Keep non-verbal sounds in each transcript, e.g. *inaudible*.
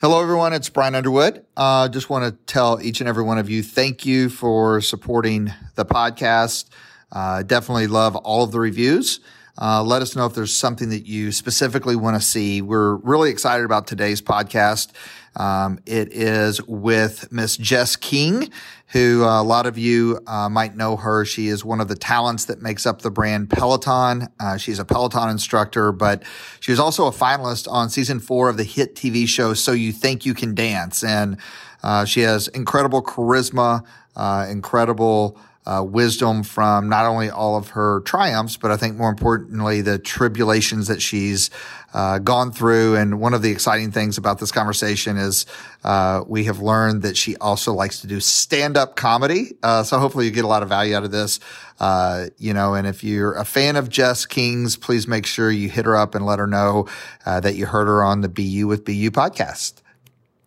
Hello, everyone. It's Brian Underwood. Uh, just want to tell each and every one of you thank you for supporting the podcast. Uh, definitely love all of the reviews. Uh, let us know if there's something that you specifically want to see. We're really excited about today's podcast. Um, it is with Miss Jess King, who uh, a lot of you uh, might know her. She is one of the talents that makes up the brand Peloton. Uh, she's a Peloton instructor, but she was also a finalist on season four of the hit TV show So You Think You Can Dance. And uh, she has incredible charisma, uh, incredible uh, wisdom from not only all of her triumphs, but I think more importantly, the tribulations that she's uh, gone through. And one of the exciting things about this conversation is uh, we have learned that she also likes to do stand up comedy. Uh, so hopefully you get a lot of value out of this. Uh, you know, and if you're a fan of Jess King's, please make sure you hit her up and let her know uh, that you heard her on the BU with BU podcast.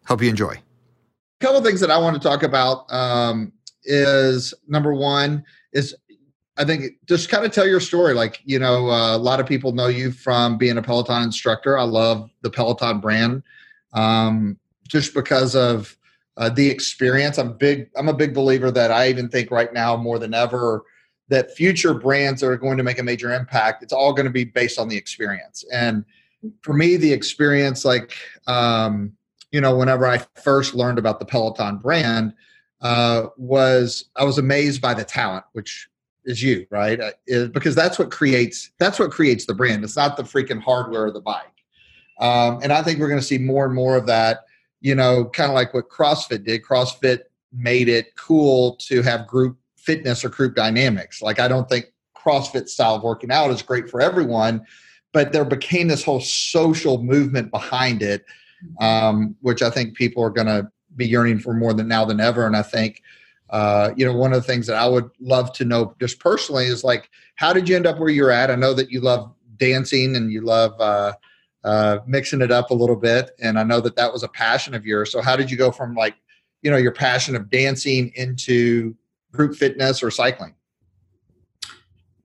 Hope you enjoy. A couple things that I want to talk about. Um, is number one is I think just kind of tell your story. Like, you know, uh, a lot of people know you from being a Peloton instructor. I love the Peloton brand um, just because of uh, the experience. I'm big. I'm a big believer that I even think right now more than ever that future brands that are going to make a major impact. It's all going to be based on the experience. And for me, the experience, like, um, you know, whenever I first learned about the Peloton brand uh, was I was amazed by the talent, which is you, right? Uh, it, because that's what creates that's what creates the brand. It's not the freaking hardware of the bike. Um, and I think we're going to see more and more of that. You know, kind of like what CrossFit did. CrossFit made it cool to have group fitness or group dynamics. Like I don't think CrossFit style of working out is great for everyone, but there became this whole social movement behind it, um, which I think people are going to be yearning for more than now than ever. And I think, uh, you know, one of the things that I would love to know just personally is like, how did you end up where you're at? I know that you love dancing and you love uh, uh, mixing it up a little bit, and I know that that was a passion of yours. So how did you go from like, you know, your passion of dancing into group fitness or cycling?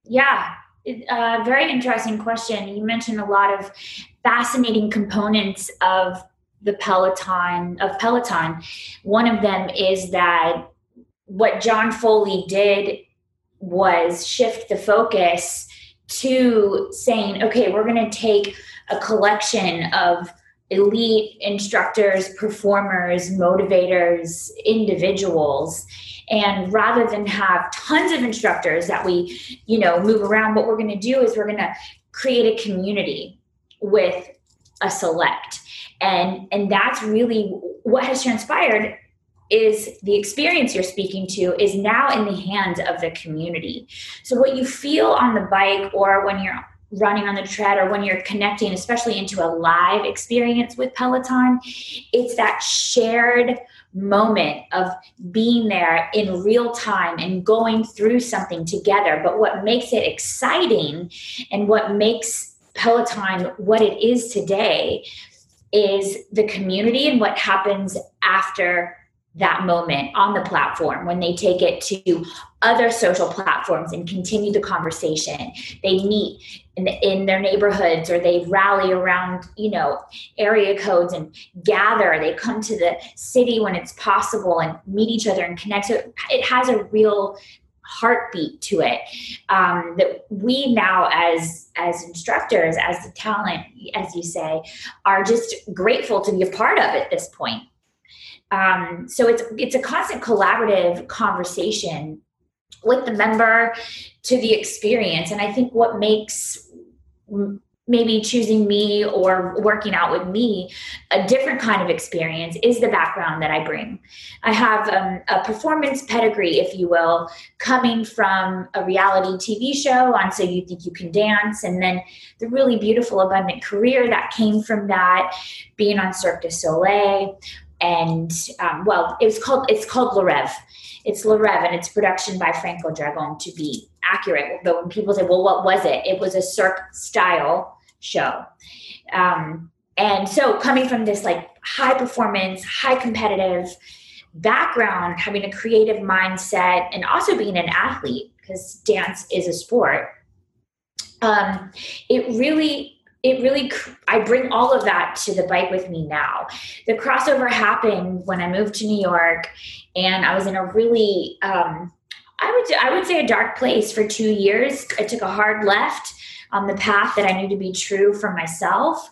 Yeah, uh, very interesting question. You mentioned a lot of fascinating components of the Peloton of Peloton. One of them is that what John Foley did was shift the focus to saying, okay, we're going to take a collection of elite instructors, performers, motivators, individuals. And rather than have tons of instructors that we, you know, move around, what we're going to do is we're going to create a community with a select and and that's really what has transpired is the experience you're speaking to is now in the hands of the community. So what you feel on the bike or when you're running on the tread or when you're connecting especially into a live experience with peloton it's that shared moment of being there in real time and going through something together. But what makes it exciting and what makes Peloton what it is today is the community and what happens after that moment on the platform when they take it to other social platforms and continue the conversation. They meet in, in, their neighborhoods or they rally around you know area codes and gather. They come to the city when it's possible and meet each other and connect. So it has a real heartbeat to it um, that we now as as instructors as the talent as you say are just grateful to be a part of at this point. Um, so it's it's a constant collaborative conversation with the member to the experience. And i think what makes maybe choosing me or working out with me a different kind of experience is the background that i bring. I have um, a performance pedigree if you will coming from a reality tv show on so you think you can dance and then the really beautiful abundant career that came from that being on cirque du soleil and um, well it's called it's called le rêve. It's le rêve and it's production by franco dragone to be accurate. But when people say well what was it? It was a cirque style show. Um, and so coming from this like high performance, high competitive background, having a creative mindset, and also being an athlete because dance is a sport, um, it really it really i bring all of that to the bike with me now the crossover happened when i moved to new york and i was in a really um, i would i would say a dark place for two years i took a hard left on the path that i knew to be true for myself.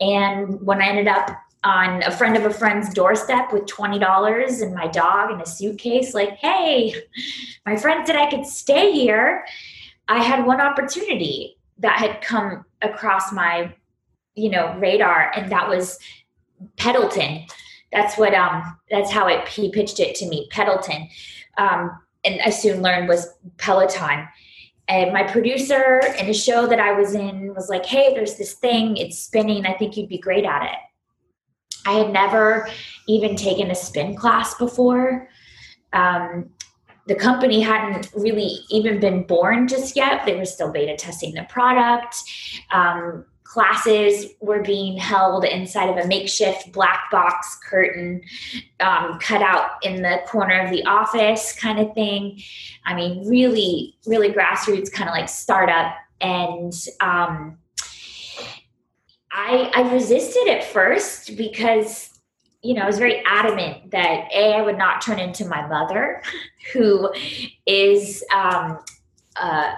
And when i ended up on a friend of a friend's doorstep with $20 and my dog and a suitcase like hey my friend said i could stay here i had one opportunity that had come across my you know radar and that was Peloton that's what um that's how it he pitched it to me Peloton um and i soon learned was peloton and my producer in a show that i was in was like hey there's this thing it's spinning i think you'd be great at it i had never even taken a spin class before um, the company hadn't really even been born just yet. They were still beta testing the product. Um, classes were being held inside of a makeshift black box curtain um, cut out in the corner of the office, kind of thing. I mean, really, really grassroots, kind of like startup. And um, I, I resisted at first because you know, I was very adamant that A, I would not turn into my mother, *laughs* who is um, a,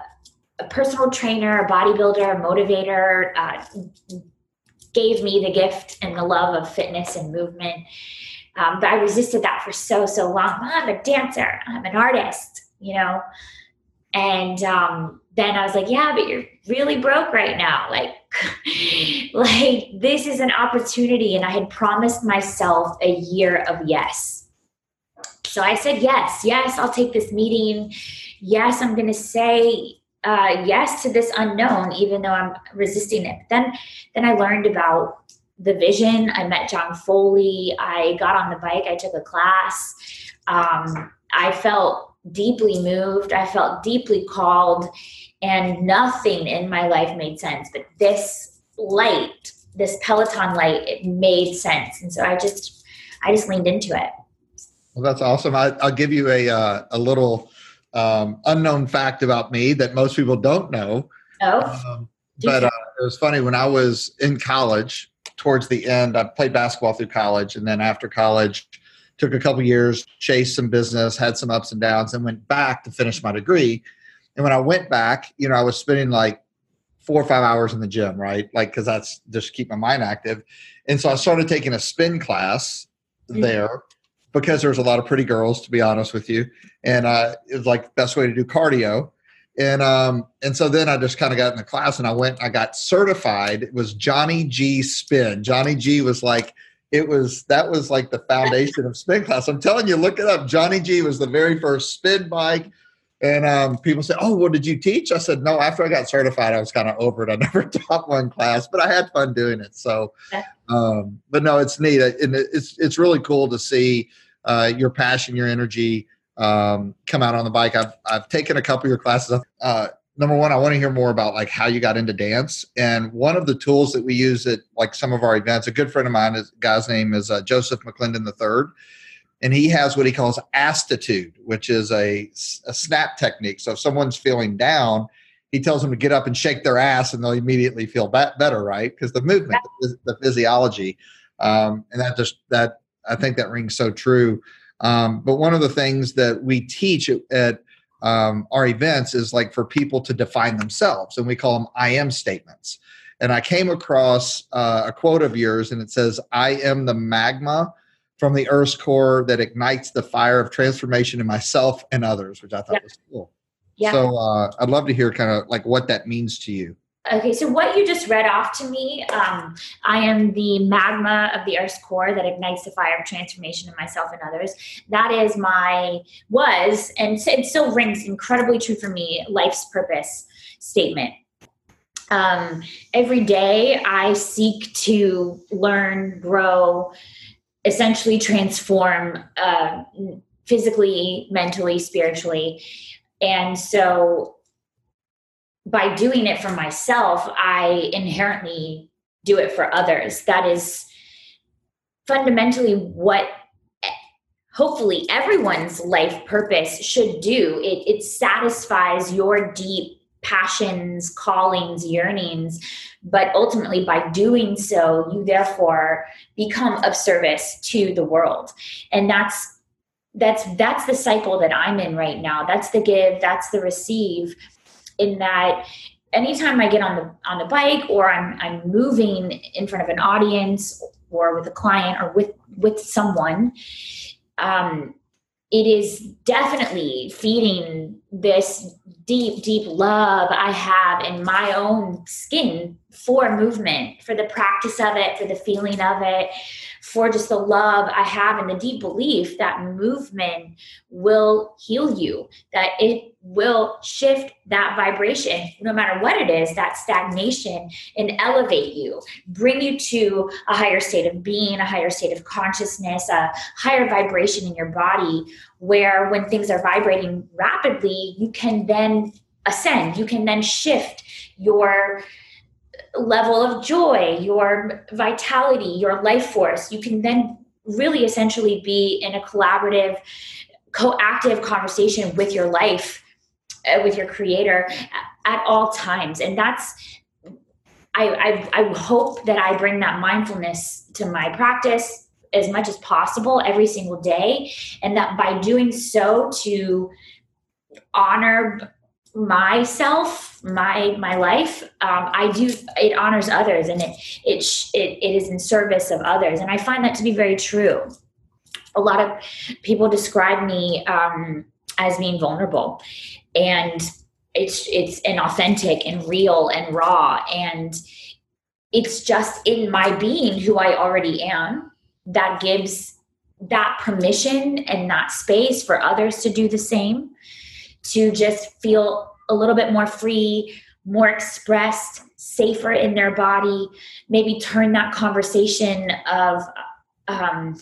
a, personal trainer, a bodybuilder, a motivator, uh, gave me the gift and the love of fitness and movement. Um, but I resisted that for so, so long. I'm a dancer, I'm an artist, you know. And um, then I was like, yeah, but you're really broke right now. Like, *laughs* like this is an opportunity. And I had promised myself a year of yes. So I said, yes, yes, I'll take this meeting. Yes, I'm going to say uh, yes to this unknown, even though I'm resisting it. But then, then I learned about the vision. I met John Foley. I got on the bike. I took a class. Um, I felt deeply moved. I felt deeply called, and nothing in my life made sense. But this light, this Peloton light, it made sense, and so I just, I just leaned into it. Well, that's awesome. I, will give you a uh, a little um, unknown fact about me that most people don't know. Oh, um, but uh, it was funny when I was in college. Towards the end, I played basketball through college, and then after college, took a couple years, chased some business, had some ups and downs, and went back to finish my degree. And when I went back, you know, I was spending like four or five hours in the gym, right? Like, because that's just keep my mind active. And so I started taking a spin class mm-hmm. there because there was a lot of pretty girls, to be honest with you. And uh, it was like best way to do cardio. And um, and so then I just kind of got in the class and I went, I got certified. It was Johnny G Spin. Johnny G was like it was that was like the foundation of spin class. I'm telling you, look it up. Johnny G was the very first spin bike. And um, people say, "Oh, what did you teach?" I said, "No. After I got certified, I was kind of over it. I *laughs* never taught one class, but I had fun doing it. So, um, but no, it's neat, and it's it's really cool to see uh, your passion, your energy um, come out on the bike. I've I've taken a couple of your classes. Uh, number one, I want to hear more about like how you got into dance. And one of the tools that we use at like some of our events, a good friend of mine, is guy's name is uh, Joseph McClendon III, and he has what he calls astitude, which is a, a snap technique. So if someone's feeling down, he tells them to get up and shake their ass, and they'll immediately feel better, right? Because the movement, the, the physiology, um, and that just that I think that rings so true. Um, but one of the things that we teach at, at um, our events is like for people to define themselves, and we call them I am statements. And I came across uh, a quote of yours, and it says, I am the magma from the Earth's core that ignites the fire of transformation in myself and others, which I thought yeah. was cool. Yeah. So uh, I'd love to hear kind of like what that means to you. Okay, so what you just read off to me, um, I am the magma of the Earth's core that ignites the fire of transformation in myself and others. That is my, was, and it still rings incredibly true for me, life's purpose statement. Um, every day I seek to learn, grow, essentially transform uh, physically, mentally, spiritually. And so by doing it for myself, I inherently do it for others. That is fundamentally what eh, hopefully everyone's life purpose should do. It, it satisfies your deep passions, callings, yearnings. But ultimately, by doing so, you therefore become of service to the world. And that's that's that's the cycle that I'm in right now. That's the give, that's the receive. In that anytime I get on the on the bike or I'm I'm moving in front of an audience or with a client or with with someone, um, it is definitely feeding this deep, deep love I have in my own skin for movement, for the practice of it, for the feeling of it, for just the love I have and the deep belief that movement will heal you, that it will shift that vibration, no matter what it is, that stagnation, and elevate you, bring you to a higher state of being, a higher state of consciousness, a higher vibration in your body, where when things are vibrating rapidly, you can then ascend, you can then shift your level of joy, your vitality, your life force. You can then really essentially be in a collaborative, co-active conversation with your life, uh, with your creator at all times. And that's I, I, I hope that I bring that mindfulness to my practice as much as possible every single day. And that by doing so to honor myself my my life um, i do it honors others and it, it it it is in service of others. And i find that to be very true. A lot of people describe me um, as being vulnerable and it's it's an authentic and real and raw and it's just in my being who i already am that gives that permission and that space for others to do the same to just feel a little bit more free, more expressed, safer in their body, maybe turn that conversation of um,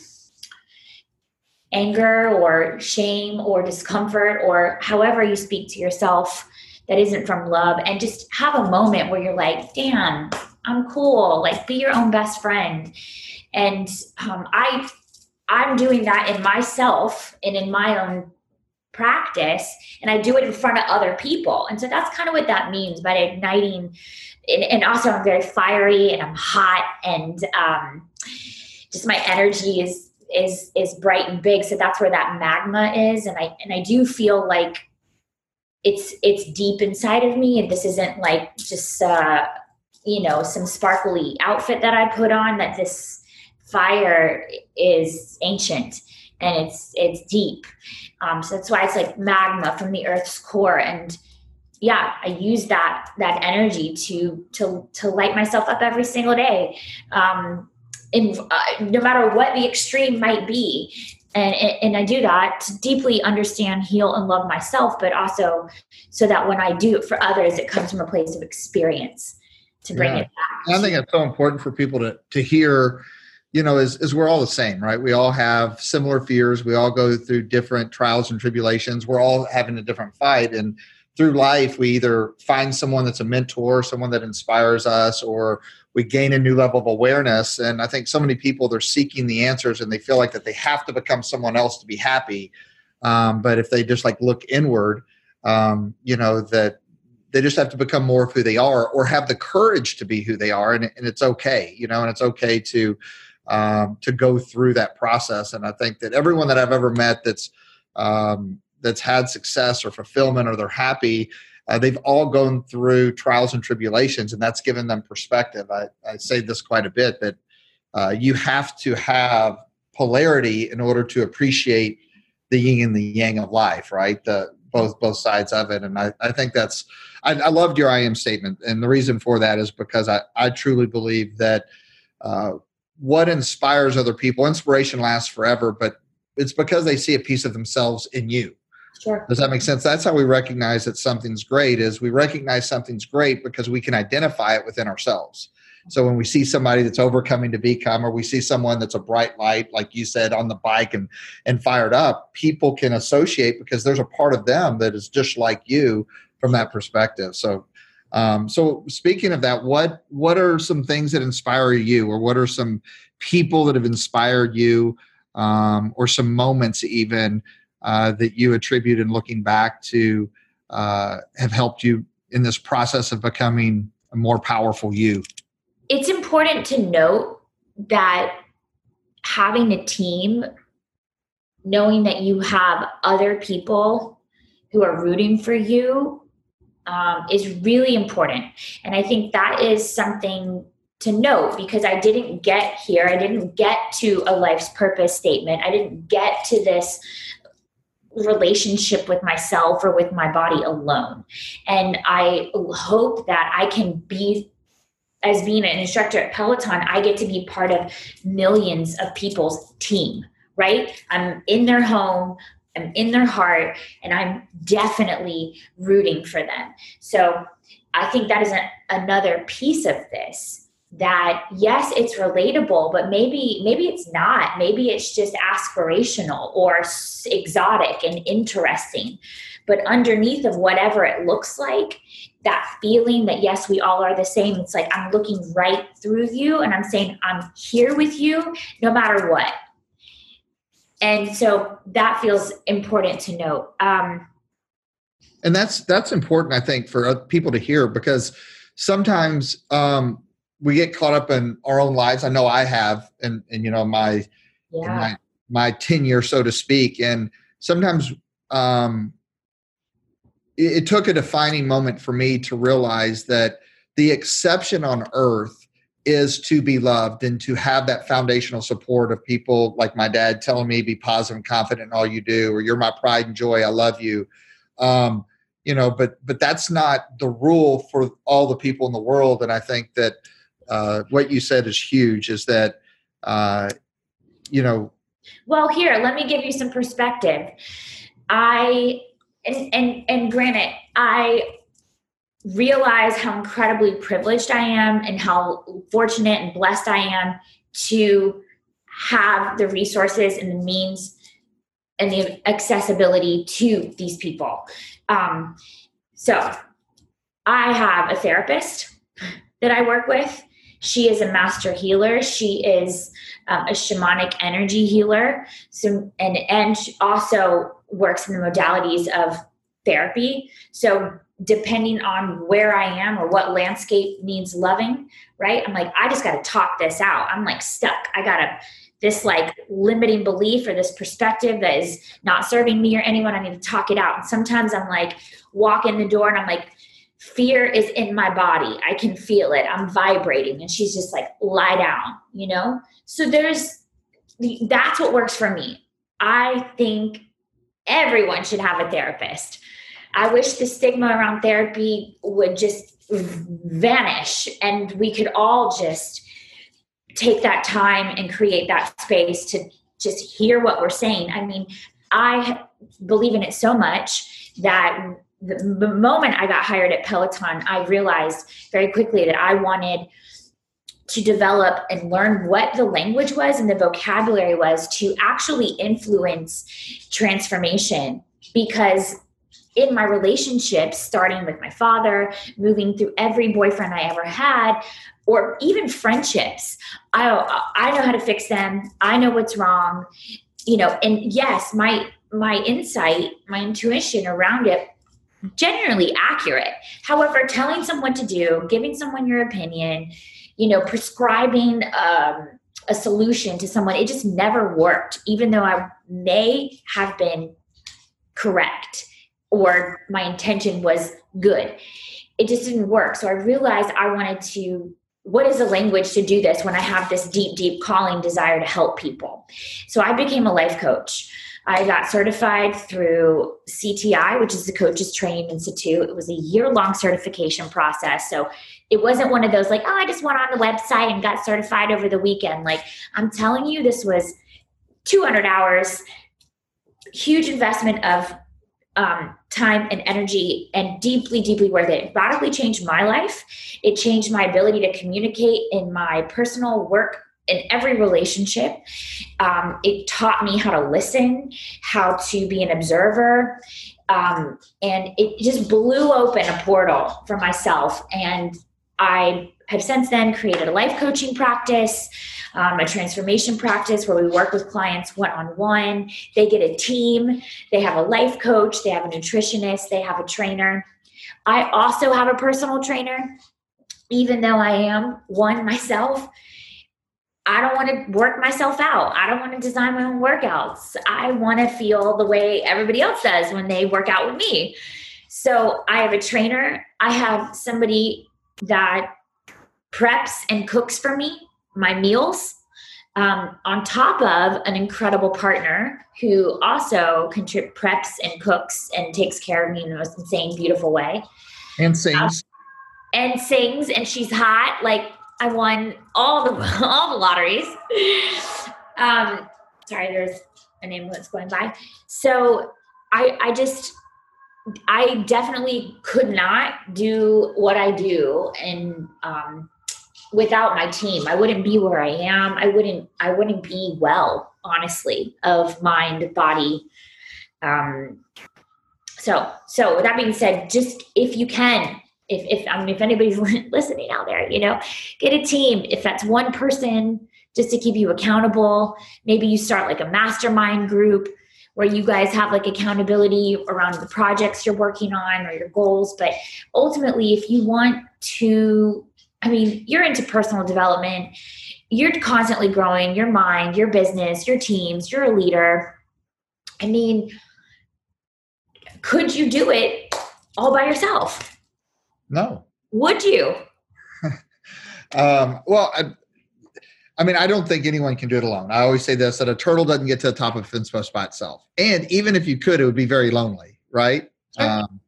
anger or shame or discomfort or however you speak to yourself that isn't from love and just have a moment where you're like, damn, I'm cool. Like be your own best friend. And um, I I'm doing that in myself and in my own practice and I do it in front of other people. And so that's kind of what that means by igniting. And, and also, I'm very fiery and I'm hot and um, just my energy is is is bright and big. So that's where that magma is. And I and I do feel like it's it's deep inside of me. And this isn't like just uh, you know some sparkly outfit that I put on. That this fire is ancient and it's it's deep. Um, so that's why it's like magma from the Earth's core, and yeah, I use that that energy to to to light myself up every single day, um, and uh, no matter what the extreme might be. And, and I do that to deeply understand, heal, and love myself, but also so that when I do it for others, it comes from a place of experience to bring yeah. it back. I think it's so important for people to to hear you know, is, is we're all the same, right? We all have similar fears. We all go through different trials and tribulations. We're all having a different fight. And through life, we either find someone that's a mentor, someone that inspires us, or we gain a new level of awareness. And I think so many people, they're seeking the answers and they feel like that they have to become someone else to be happy. Um, but if they just like look inward, um, you know, that they just have to become more of who they are or have the courage to be who they are. And, and it's okay, you know, and it's okay to, um, to go through that process. And I think that everyone that I've ever met that's um, that's had success or fulfillment or they're happy, uh, they've all gone through trials and tribulations, and that's given them perspective. I, I say this quite a bit that uh, you have to have polarity in order to appreciate the yin and the yang of life, right? The both both sides of it, and I, I think that's I, I loved your I am statement, and the reason for that is because I I truly believe that. Uh, what inspires other people. Inspiration lasts forever, but it's because they see a piece of themselves in you. Sure. Does that make sense? That's how we recognize that something's great is we recognize something's great because we can identify it within ourselves. So when we see somebody that's overcoming to become, or we see someone that's a bright light, like you said, on the bike and and fired up, people can associate because there's a part of them that is just like you from that perspective. So um, so speaking of that, what what are some things that inspire you, or what are some people that have inspired you, um, or some moments even uh, that you attribute in looking back to uh, have helped you in this process of becoming a more powerful you? It's important to note that having a team, knowing that you have other people who are rooting for you, um, is really important. And I think that is something to note because I didn't get here. I didn't get to a life's purpose statement. I didn't get to this relationship with myself or with my body alone. And I hope that I can be as being an instructor at Peloton, I get to be part of millions of people's team, right? I'm in their home, I'm in their heart, and I'm definitely rooting for them. So I think that is a, another piece of this that yes it's relatable but maybe maybe it's not. Maybe it's just aspirational or exotic and interesting. But underneath of whatever it looks like that feeling that yes we all are the same it's like i'm looking right through you and i'm saying i'm here with you no matter what and so that feels important to note um, and that's that's important i think for people to hear because sometimes um, we get caught up in our own lives. I know I have, and and you know my yeah. my my tenure, so to speak. And sometimes um, it, it took a defining moment for me to realize that the exception on earth is to be loved and to have that foundational support of people like my dad telling me be positive and confident in all you do or you're my pride and joy. I love you. Um, you know but but that's not the rule for all the people in the world. And i think that uh, what you said is huge is that uh, you know well here let me give you some perspective. I and and and granted i realize how incredibly privileged i am and how fortunate and blessed i am to have the resources and the means and the accessibility to these people um, so i have a therapist that i work with she is a master healer. She is um, a shamanic energy healer. So and and also works in the modalities of therapy. So depending on where I am or what landscape needs loving, right? I'm like, I just got to talk this out. I'm like stuck. I got to this like limiting belief or this perspective that is not serving me or anyone. I need to talk it out. And sometimes I'm like, walk in the door and I'm like, fear is in my body. I can feel it. I'm vibrating. And she's just like, lie down, you know? So there's, that's what works for me. I think everyone should have a therapist. I wish the stigma around therapy would just vanish and we could all just take that time and create that space to just hear what we're saying. I mean, I believe in it so much that the, moment I got hired at Peloton, I realized very quickly that I wanted to develop and learn what the language was and the vocabulary was to actually influence transformation because in my relationships starting with my father moving through every boyfriend i ever had or even friendships. I i know how to fix them. I know what's wrong. You know and yes my my insight my intuition around it generally accurate. However, telling someone to do, giving someone your opinion, you know, prescribing um, a solution to someone, it just never worked, even though I may have been correct or my intention was good. It just didn't work. So I realized I wanted to what is the language to do this when I have this deep, deep calling desire to help people? So I became a life coach. I got certified through CTI, which is the Coaches Training Institute. It was a year long certification process. So it wasn't one of those like, oh, I just went on the website and got certified over the weekend. Like, I'm telling you, this was 200 hours, huge investment of um, time and energy and deeply, deeply worth it. It radically changed my life. It changed my ability to communicate in my personal work in every relationship. Um, it taught me how to listen, how to be an observer. Um, and it just blew open a portal for myself. And I have since then created a life coaching practice, um, a transformation practice where we work with clients one on one. They get a team, they have a life coach, they have a nutritionist, they have a trainer. I also have a personal trainer, even though I am one myself. I don't want to work myself out. I don't want to design my own workouts. I want to feel the way everybody else does when they work out with me. So I have a trainer. I have somebody that preps and cooks for me my meals um, on top of an incredible partner who also contrib- preps and cooks and takes care of me in the most insane, beautiful way. And sings. Um, and sings, and she's hot. Like I won all the *laughs* all the lotteries. Um, sorry, there's an ambulance going by. So I I just I definitely could not do what I do and um, without my team. I wouldn't be where I am. I wouldn't I wouldn't be well, honestly, of mind, body. Um, so so with that being said, just if you can, if if I mean if anybody's *laughs* listening out there, you know, get a team. If that's one person, just to keep you accountable. Maybe you start like a mastermind group where you guys have like accountability around the projects you're working on or your goals. But ultimately, if you want to, I mean, you're into personal development, you're constantly growing your mind, your business, your teams, you're a leader. I mean, could you do it all by yourself? No. Would you? *laughs* um, well, I, I, mean, I don't think anyone can do it alone. I always say this that a turtle doesn't get to the top of a fence post by itself. And even if you could, it would be very lonely, right? Um,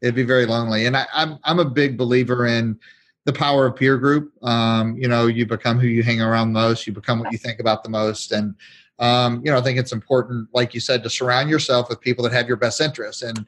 it'd be very lonely. And I, I'm, I'm a big believer in the power of peer group. Um, you know, you become who you hang around most, you become what you think about the most. And, um, you know, I think it's important, like you said, to surround yourself with people that have your best interests. And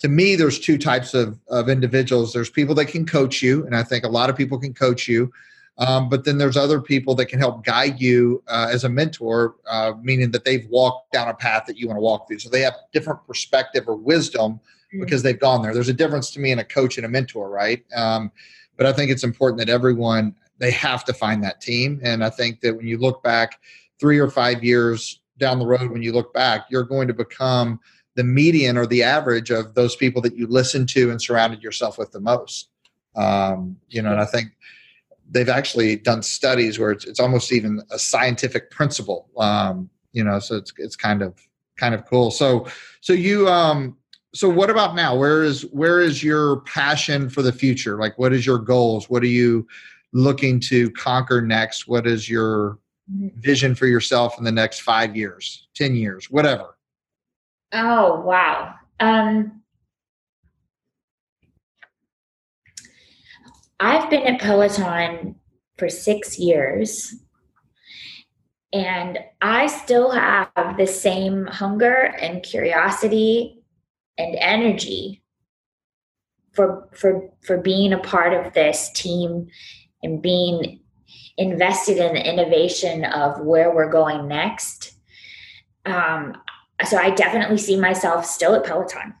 to me, there's two types of, of individuals. There's people that can coach you, and I think a lot of people can coach you. Um, but then there's other people that can help guide you uh, as a mentor, uh, meaning that they've walked down a path that you want to walk through. So they have different perspective or wisdom mm-hmm. because they've gone there. There's a difference to me in a coach and a mentor, right? Um, but I think it's important that everyone they have to find that team. And I think that when you look back three or five years down the road, when you look back, you're going to become the median or the average of those people that you listen to and surrounded yourself with the most. Um, you know, and I think they've actually done studies where it's, it's almost even a scientific principle. Um, you know, so it's it's kind of kind of cool. So so you um so what about now? Where is where is your passion for the future? Like what is your goals? What are you looking to conquer next? What is your vision for yourself in the next 5 years, 10 years, whatever? Oh, wow. Um, I've been at Peloton for six years, and I still have the same hunger and curiosity and energy for for for being a part of this team and being invested in the innovation of where we're going next. Um, so I definitely see myself still at Peloton.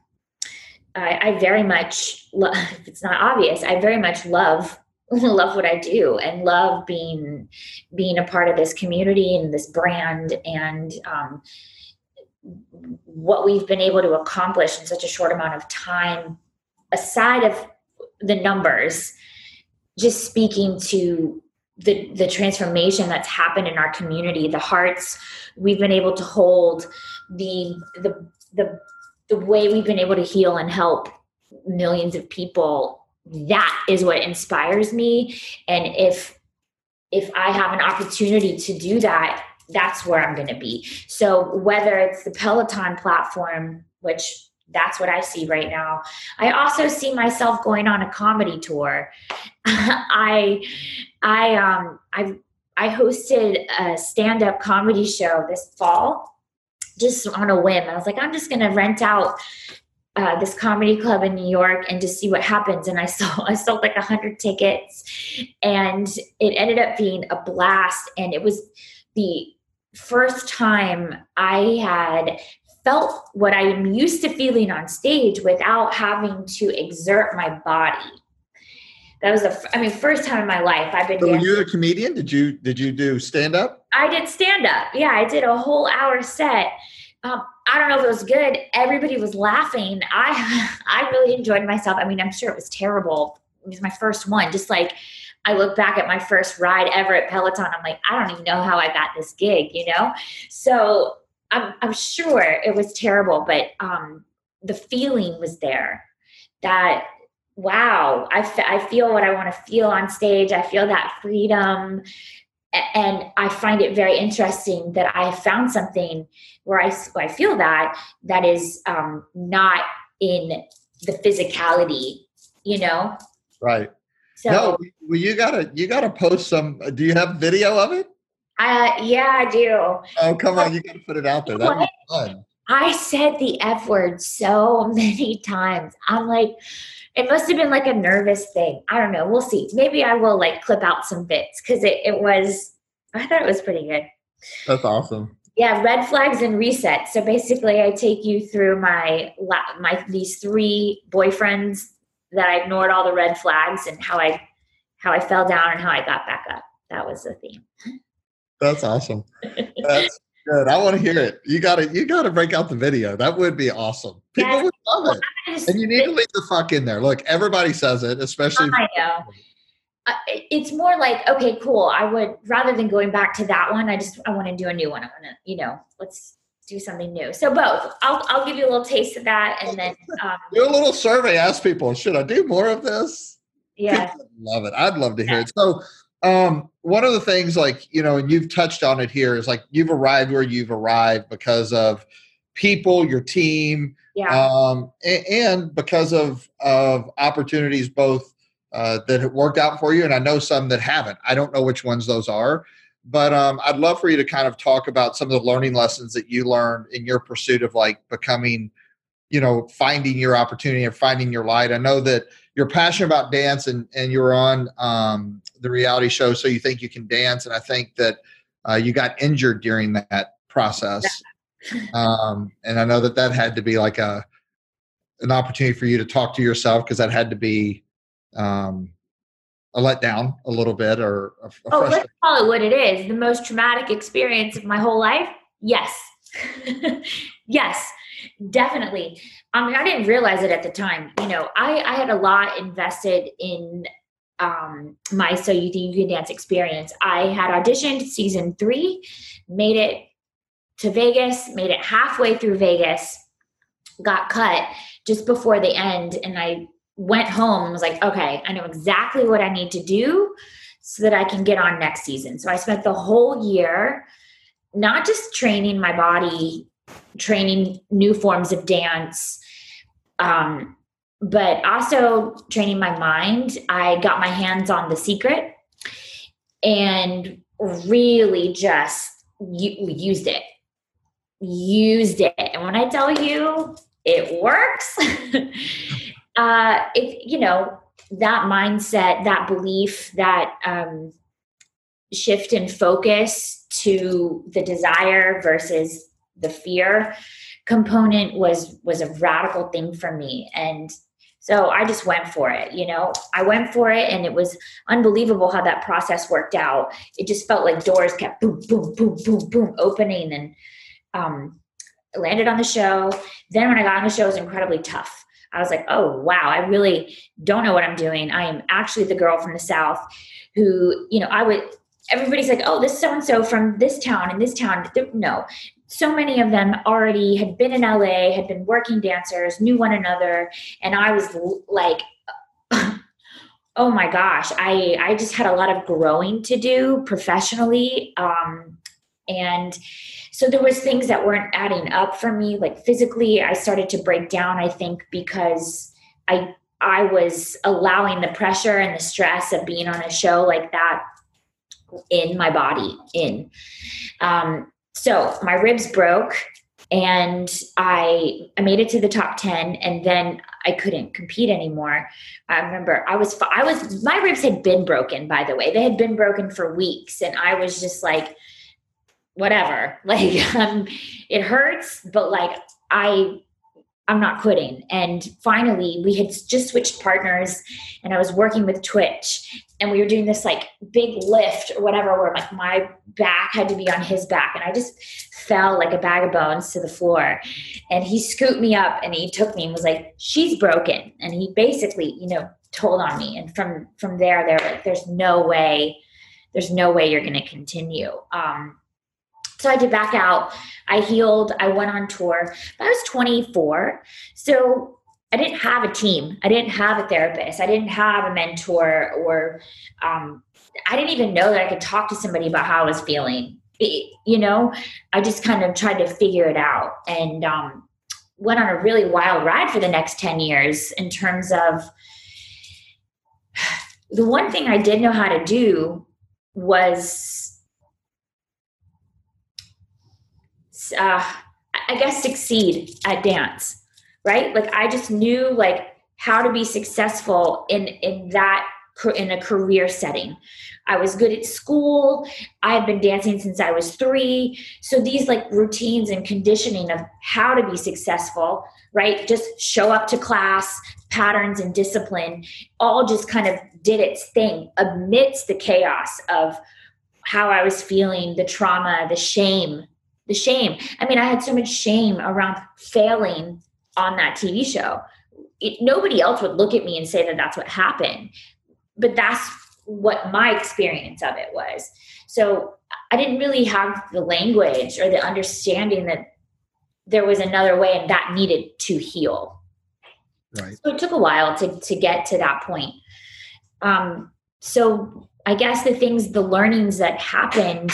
I, I very much, lo- *laughs* it's not obvious, I very much love *laughs* love what I do and love being being a part of this community and this brand and um, what we've been able to accomplish in such a short amount of time. Aside of the numbers, just speaking to the the transformation that's happened in our community, the hearts we've been able to hold, the the the the way we've been able to heal and help millions of people that is what inspires me and if if i have an opportunity to do that that's where i'm going to be so whether it's the peloton platform which that's what i see right now i also see myself going on a comedy tour *laughs* i i um i i hosted a stand-up comedy show this fall just on a whim. I was like, I'm just going to rent out uh, this comedy club in New York and just see what happens. And I *laughs* sold I sold like a hundred tickets, and it ended up being a blast. And it was the first time I had felt what I am used to feeling on stage without having to exert my body. That was a, I mean, first time in my life I've been. So were you a comedian? Did you did you do stand up? I did stand up. Yeah, I did a whole hour set um, I don't know if it was good. Everybody was laughing. I *laughs* I really enjoyed myself. I mean, I'm sure it was terrible. It was my first one. Just like I look back at my first ride ever at Peloton, I'm like, I don't even know how I got this gig, you know? So I'm I'm sure it was terrible, but um the feeling was there that wow, I, f- I feel what I want to feel on stage. I feel that freedom and I find it very interesting that I found something where I, I feel that that is um, not in the physicality, you know. Right. So, no, well, you gotta you gotta post some. Do you have video of it? Uh, yeah, I do. Oh, come on, you gotta put it out there. That'd be fun. I said the F word so *laughs* many times. I'm like, it must have been like a nervous thing. I don't know. We'll see. Maybe I will like clip out some bits because it, it was, I thought it was pretty good. That's awesome. Yeah, red flags and reset. So basically, I take you through my my these three boyfriends that I ignored all the red flags and how I how I fell down and how I got back up. That was the theme. That's awesome. That's good. I want to hear it. You got to you got to break out the video. That would be awesome. People yes. would love it. And you need to leave the fuck in there. Look, everybody says it, especially. I know. Uh, it's more like okay, cool. I would rather than going back to that one. I just I want to do a new one. I want to you know let's do something new. So both. I'll I'll give you a little taste of that, and then *laughs* um, do a little survey. Ask people, should I do more of this? Yeah, love it. I'd love to hear yeah. it. So um, one of the things like you know and you've touched on it here is like you've arrived where you've arrived because of people your team yeah. um, and, and, because of of opportunities both uh, that have worked out for you and i know some that haven't i don't know which ones those are but um, i'd love for you to kind of talk about some of the learning lessons that you learned in your pursuit of like becoming you know finding your opportunity and finding your light. I know that you're passionate about dance and and you're on um, the reality show so you think you can dance and i think that uh, you got injured during that process. *laughs* Um, and i know that that had to be like a an opportunity for you to talk to yourself because that had to be um, a letdown a little bit or a, a oh let's call it what it is the most traumatic experience of my whole life yes *laughs* yes definitely I mean, I didn't realize it at the time. You know, I, I had a lot invested in um, my So You Think You Can Dance experience. I had auditioned season three, made it to Vegas, made it halfway through Vegas, got cut just before the end, and I went home and was like, okay, I know exactly what I need to do so that I can get on next season. So I spent the whole year not just training my body training new forms of dance um, but also training my mind. I got my hands on the secret and really just used it used it. And when i tell you it works *laughs* uh if you know that mindset that belief that um shift in focus to the desire versus the fear component was was a radical thing for me. And so i just went for it you know? I went for it and it was unbelievable how that process worked out. It just felt like doors kept boom boom boom boom boom opening and um landed on the show. Then when i got on the show it was incredibly tough i was like oh wow i really don't know what i'm doing i am actually the girl from the south who you know i would everybody's like, oh, this so and so from this town and this town. No, so many of them already had been in LA, had been working dancers, knew one another, and I was like, *laughs* oh my gosh, I I just had a lot of growing to do professionally, um, and so there was things that weren't adding up for me. Like physically, I started to break down. I think because I I was allowing the pressure and the stress of being on a show like that in my body in. Um, so my ribs broke and I I made it to the top 10 and then I couldn't compete anymore. I remember I was I was my ribs had been broken by the way. They had been broken for weeks and I was just like whatever. *laughs* Like um it hurts but like I I'm not quitting. And finally, we had just switched partners, and I was working with Twitch, and we were doing this like big lift or whatever, where like my back had to be on his back, and I just fell like a bag of bones to the floor. And he scooped me up, and he took me and was like, "She's broken," and he basically, you know, told on me. And from from there, they're like, "There's no way, there's no way you're going to continue." Um, so I to back out. I healed. I went on tour. I was 24. So I didn't have a team. I didn't have a therapist. I didn't have a mentor or um, I didn't even know that I could talk to somebody about how I was feeling. It, you know, I just kind of tried to figure it out and um, went on a really wild ride for the next 10 years in terms of *sighs* the one thing I did know how to do was uh, I guess succeed at dance, right? Like I just knew like how to be successful in in that in a career setting. I was good at school. I had been dancing since I was three. So these like routines and conditioning of how to be successful, right? Just show up to class, patterns and discipline, all just kind of did its thing amidst the chaos of how I was feeling, the trauma, the shame, the shame. I mean, I had so much shame around failing on that TV show. It, nobody else would look at me and say that that's what happened, but that's what my experience of it was. So I didn't really have the language or the understanding that there was another way and that needed to heal. Right. So it took a while to to get to that point. Um, so I guess the things, the learnings that happened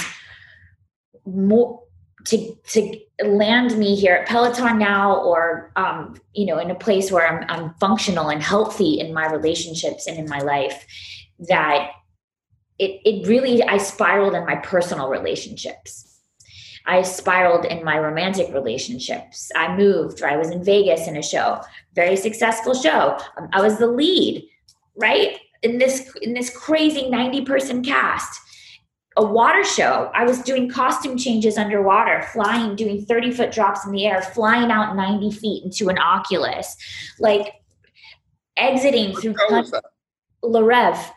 more to to land me here at Peloton now, or um, you know, in a place where I'm I'm functional and healthy in my relationships and in my life, that it it really I spiraled in my personal relationships. I spiraled in my romantic relationships. I moved. I was in Vegas in a show, very successful show. Um, I was the lead, right in this in this crazy ninety person cast a water show. I was doing costume changes underwater, flying, doing 30 foot drops in the air, flying out 90 feet into an Oculus, like exiting what through Le Rêve.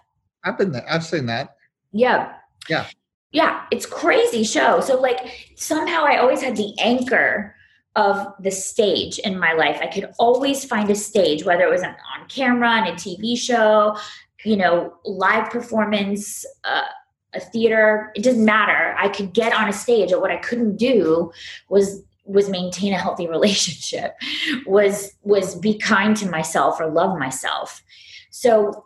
I've been there. I've seen that. Yeah. Yeah. Yeah. It's crazy show. So like somehow I always had the anchor of the stage in my life. I could always find a stage, whether it was on camera in a TV show, you know, live performance, uh, a theater it doesn't matter. I could get on a stage but what i couldn't do was was maintain a healthy *laughs* relationship was was be kind to myself or love myself. So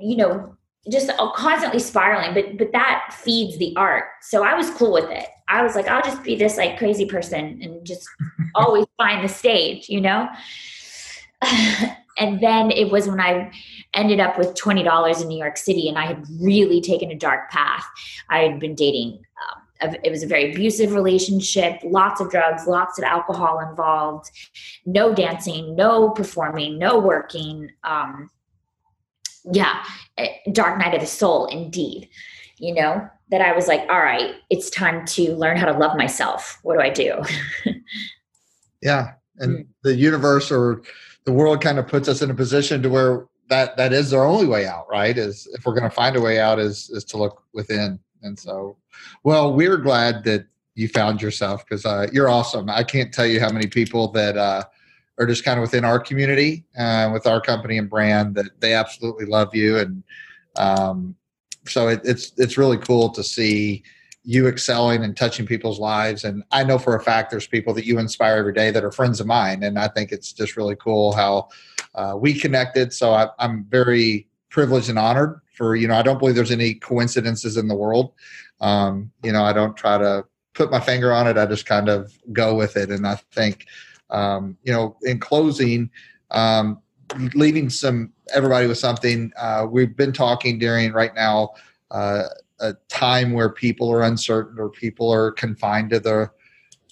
you know just constantly spiraling but but that feeds the art. So i was cool with it. I was like i'll just be this like crazy person and just *laughs* always find the stage you know? *sighs* And then it was when I ended up with twenty dollars in New York City, and I had really taken a dark path. I had been dating. Um, it was a very abusive relationship, lots of drugs, lots of alcohol involved, no dancing, no performing, no working. Um, yeah, dark night of the soul, indeed. You know, that I was like, all right, it's time to learn how to love myself. What do I do? *laughs* yeah. And mm. the universe or the world kind of puts us in a position to where that that is our only way out right is if we're going to find a way out is is to look within and so well we're glad that you found yourself because uh, you're awesome i can't tell you how many people that uh, are just kind of within our community uh, with our company and brand that they absolutely love you and um, so it, it's it's really cool to see you excelling and touching people's lives. And I know for a fact there's people that you inspire every day that are friends of mine. And I think it's just really cool how uh, we connected. So I, I'm very privileged and honored for, you know, I don't believe there's any coincidences in the world. Um, you know, I don't try to put my finger on it. I just kind of go with it. And I think, um, you know, in closing, um, leaving some everybody with something, uh, we've been talking during right now, uh, a time where people are uncertain or people are confined to the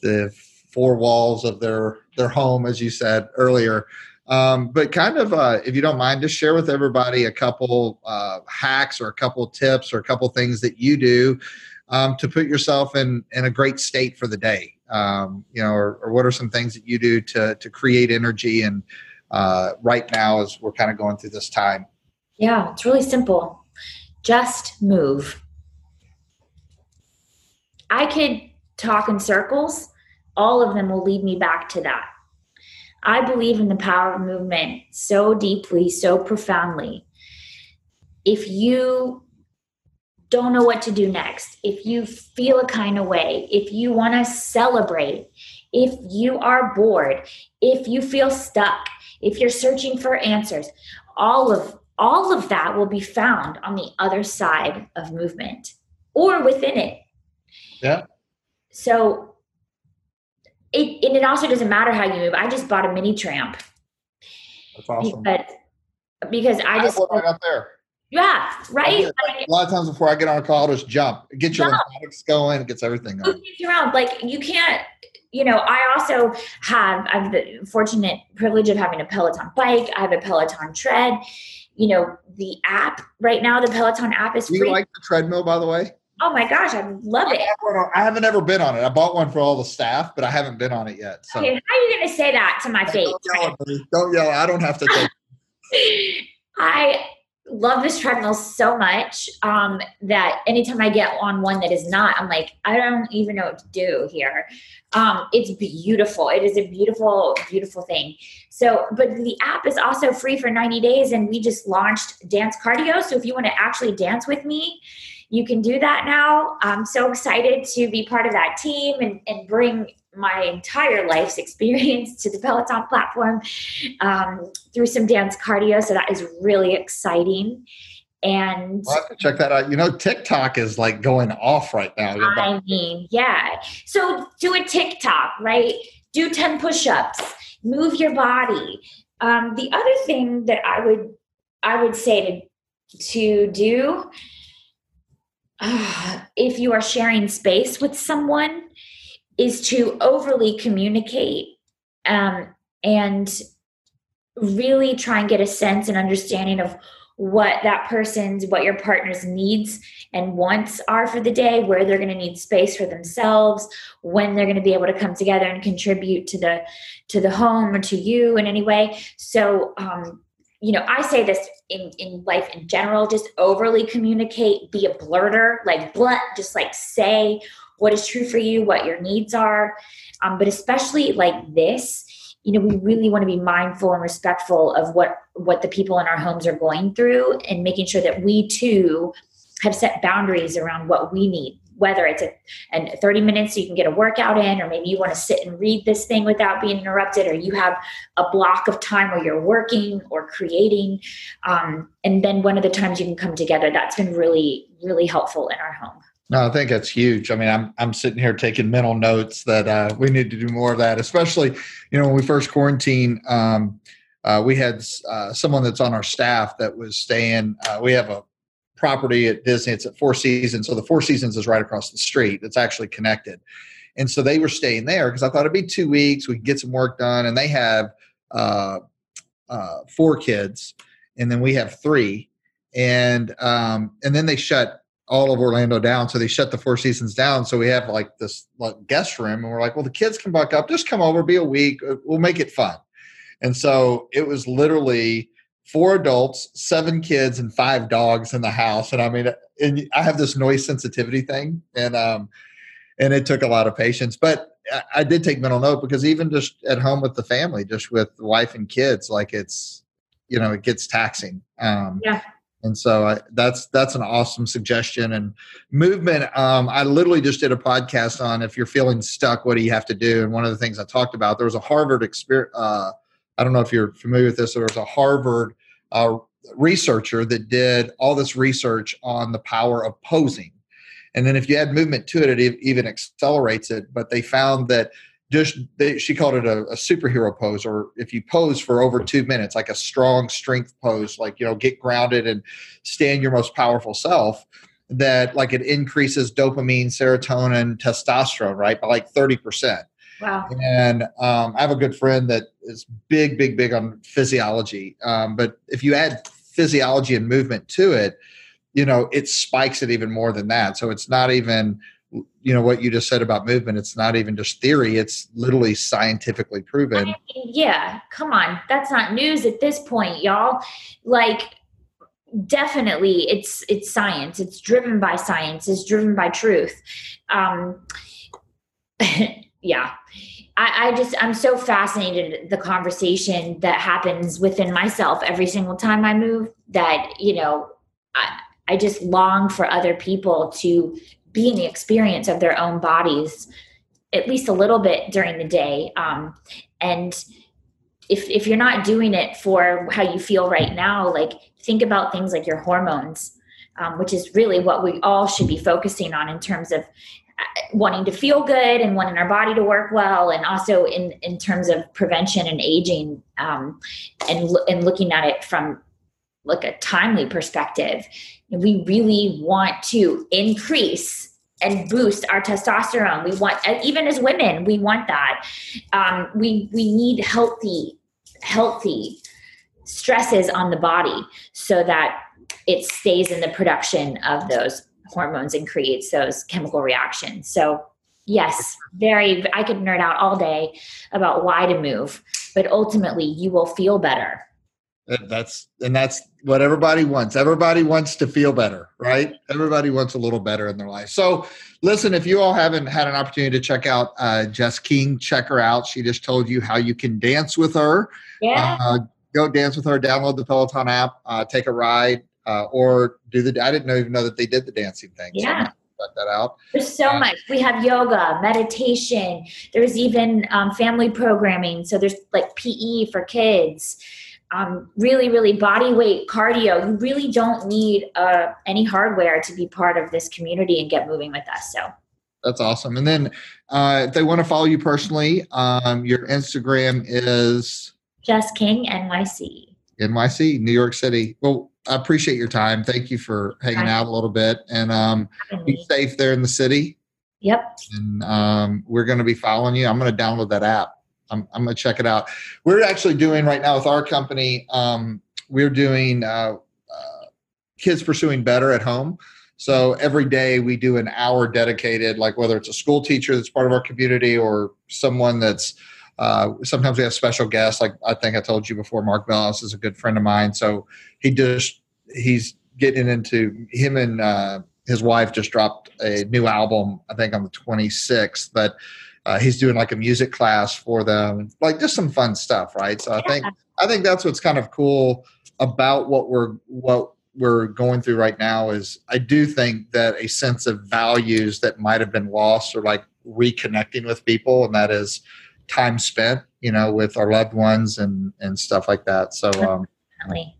the four walls of their their home, as you said earlier. Um, but kind of, uh, if you don't mind, just share with everybody a couple uh, hacks or a couple tips or a couple things that you do um, to put yourself in in a great state for the day? Um, you know, or, or, what are some things that you do to to create energy and uh, right now as we're kind of going through this time? Yeah, it's really simple. Just move. I could talk in circles, all of them will lead me back to that. I believe in the power of movement so deeply, so profoundly. If you don't know what to do next, if you feel a kind of way, if you want to celebrate, if you are bored, if you feel stuck, if you're searching for answers, all of all of that will be found on the other side of movement or within it. Yeah. So it and it also doesn't matter how you move. I just bought a mini tramp. That's awesome. But because I, I just right up there. Yeah, right. Like, a lot of times before I get on a call, I'll just jump. It gets your lymphatics going. It gets everything going. around. Like you can't. You know, I also have. I have the fortunate privilege of having a Peloton bike. I have a Peloton tread. You know, the app right now. The Peloton app is. Do you free. like the treadmill, by the way? Oh my gosh, I love it. I haven't ever been on it. I bought one for all the staff, but I haven't been on it yet. So. Okay, how are you going to say that to my face? Don't yell, don't yell. I don't have to take. *laughs* I love this treadmill so much um, that anytime I get on one that is not, I'm like, I don't even know what to do here. Um, it's beautiful. It is a beautiful, beautiful thing. So, but the app is also free for 90 days, and we just launched Dance Cardio. So, if you want to actually dance with me, you can do that now. I'm so excited to be part of that team and, and bring my entire life's *laughs* experience to the Peloton platform um, through some dance cardio. So that is really exciting. And we'll have to check that out. You know, TikTok is like going off right now. I mean, yeah. So do a TikTok, right? Do 10 push ups, move your body. Um, the other thing that I would I would say to to do uh, if you are sharing space with someone is to overly communicate um, and really try and get a sense and understanding of what that person's what your partner's needs and wants are for the day where they're going to need space for themselves when they're going to be able to come together and contribute to the to the home or to you in any way. So um, you know, I say this in, in life in general, just overly communicate, be a blurter, like blunt, just like say what is true for you, what your needs are. Um, but especially like this, you know, we really want to be mindful and respectful of what what the people in our homes are going through and making sure that we too have set boundaries around what we need whether it's a and 30 minutes so you can get a workout in or maybe you want to sit and read this thing without being interrupted or you have a block of time where you're working or creating um, and then one of the times you can come together that's been really really helpful in our home no, I think that's huge. I mean, I'm I'm sitting here taking mental notes that uh, we need to do more of that. Especially, you know, when we first quarantine, um, uh, we had uh, someone that's on our staff that was staying. Uh, we have a property at Disney. It's at Four Seasons. So the Four Seasons is right across the street. It's actually connected. And so they were staying there because I thought it'd be two weeks. We could get some work done. And they have uh, uh, four kids, and then we have three. And um, and then they shut all of Orlando down. So they shut the Four Seasons down. So we have like this like guest room, and we're like, well, the kids can buck up. Just come over, be a week. Uh, we'll make it fun. And so it was literally four adults, seven kids, and five dogs in the house. And I mean, and I have this noise sensitivity thing, and um, and it took a lot of patience. But I, did take mental note because even just at home with the family, just with wife and kids, like it's you know it gets taxing. Um, yeah. And so I, that's that's an awesome suggestion and movement. Um, I literally just did a podcast on if you're feeling stuck, what do you have to do? And one of the things I talked about there was a Harvard experience. Uh, I don't know if you're familiar with this. There was a Harvard uh, researcher that did all this research on the power of posing. And then if you add movement to it, it even accelerates it. But they found that just they, she called it a, a, superhero pose, or if you pose for over two minutes, like a strong strength pose, like you know, get grounded and stand your most powerful self. That like it increases dopamine, serotonin, testosterone, right, by like thirty percent. Wow. And um, I have a good friend that is big, big, big on physiology. Um, but if you add physiology and movement to it, you know, it spikes it even more than that. So it's not even, you know, what you just said about movement. It's not even just theory. It's literally scientifically proven. I mean, yeah, come on, that's not news at this point, y'all. Like definitely it's it's science it's driven by science it's driven by truth um *laughs* yeah. I, I, just i'm so fascinated the conversation that happens within myself every single time i move that you know i i just long for other people to be in the experience of their own bodies at least a little bit during the day. Um and if if you're not doing it for how you feel right now like think about things like your hormones um, which is really what we all should be focusing on in terms of wanting to feel good and wanting our body to work well and also in in terms of prevention and aging um, and and looking at it from like a timely perspective we really want to increase and boost our testosterone. We want, even as women, we want that. Um, we we need healthy, healthy stresses on the body so that it stays in the production of those hormones and creates those chemical reactions. So yes, very. I could nerd out all day about why to move, but ultimately, you will feel better that's and that's what everybody wants. Everybody wants to feel better, right? Everybody wants a little better in their life. So, listen, if you all haven't had an opportunity to check out uh, Jess King, check her out. She just told you how you can dance with her. Yeah. Uh, go dance with her. Download the Peloton app. Uh, take a ride, uh, or do the. I didn't even know that they did the dancing thing. Yeah. So check that out. There's so uh, much. We have yoga, meditation. There's even um, family programming. So there's like PE for kids um, really, really body weight cardio. You really don't need uh, any hardware to be part of this community and get moving with us. So that's awesome. And then uh, if they want to follow you personally, um, your Instagram is Jess King NYC. NYC, New York City. Well, I appreciate your time. Thank you for hanging out a little bit and um, be safe there in the city. Yep. And um, we're going to be following you. I'm going to download that app. I'm, I'm going to check it out. We're actually doing right now with our company, um, we're doing uh, uh, kids pursuing better at home. So every day we do an hour dedicated, like whether it's a school teacher that's part of our community or someone that's uh, sometimes we have special guests. Like I think I told you before, Mark Ballas is a good friend of mine. So he just he's getting into him and uh, his wife just dropped a new album. I think on the 26th, but uh, he's doing like a music class for them, like just some fun stuff, right? So I yeah. think I think that's what's kind of cool about what we're what we're going through right now is I do think that a sense of values that might have been lost or like reconnecting with people, and that is time spent, you know, with our loved ones and and stuff like that. So um, Definitely.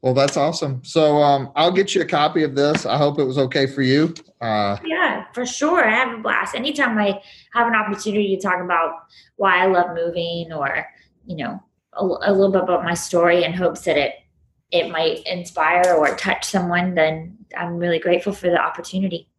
Well, that's awesome. So um, I'll get you a copy of this. I hope it was okay for you. Uh, yeah, for sure. I have a blast. Anytime I have an opportunity to talk about why I love moving or, you know, a, a little bit about my story in hopes that it it might inspire or touch someone, then I'm really grateful for the opportunity.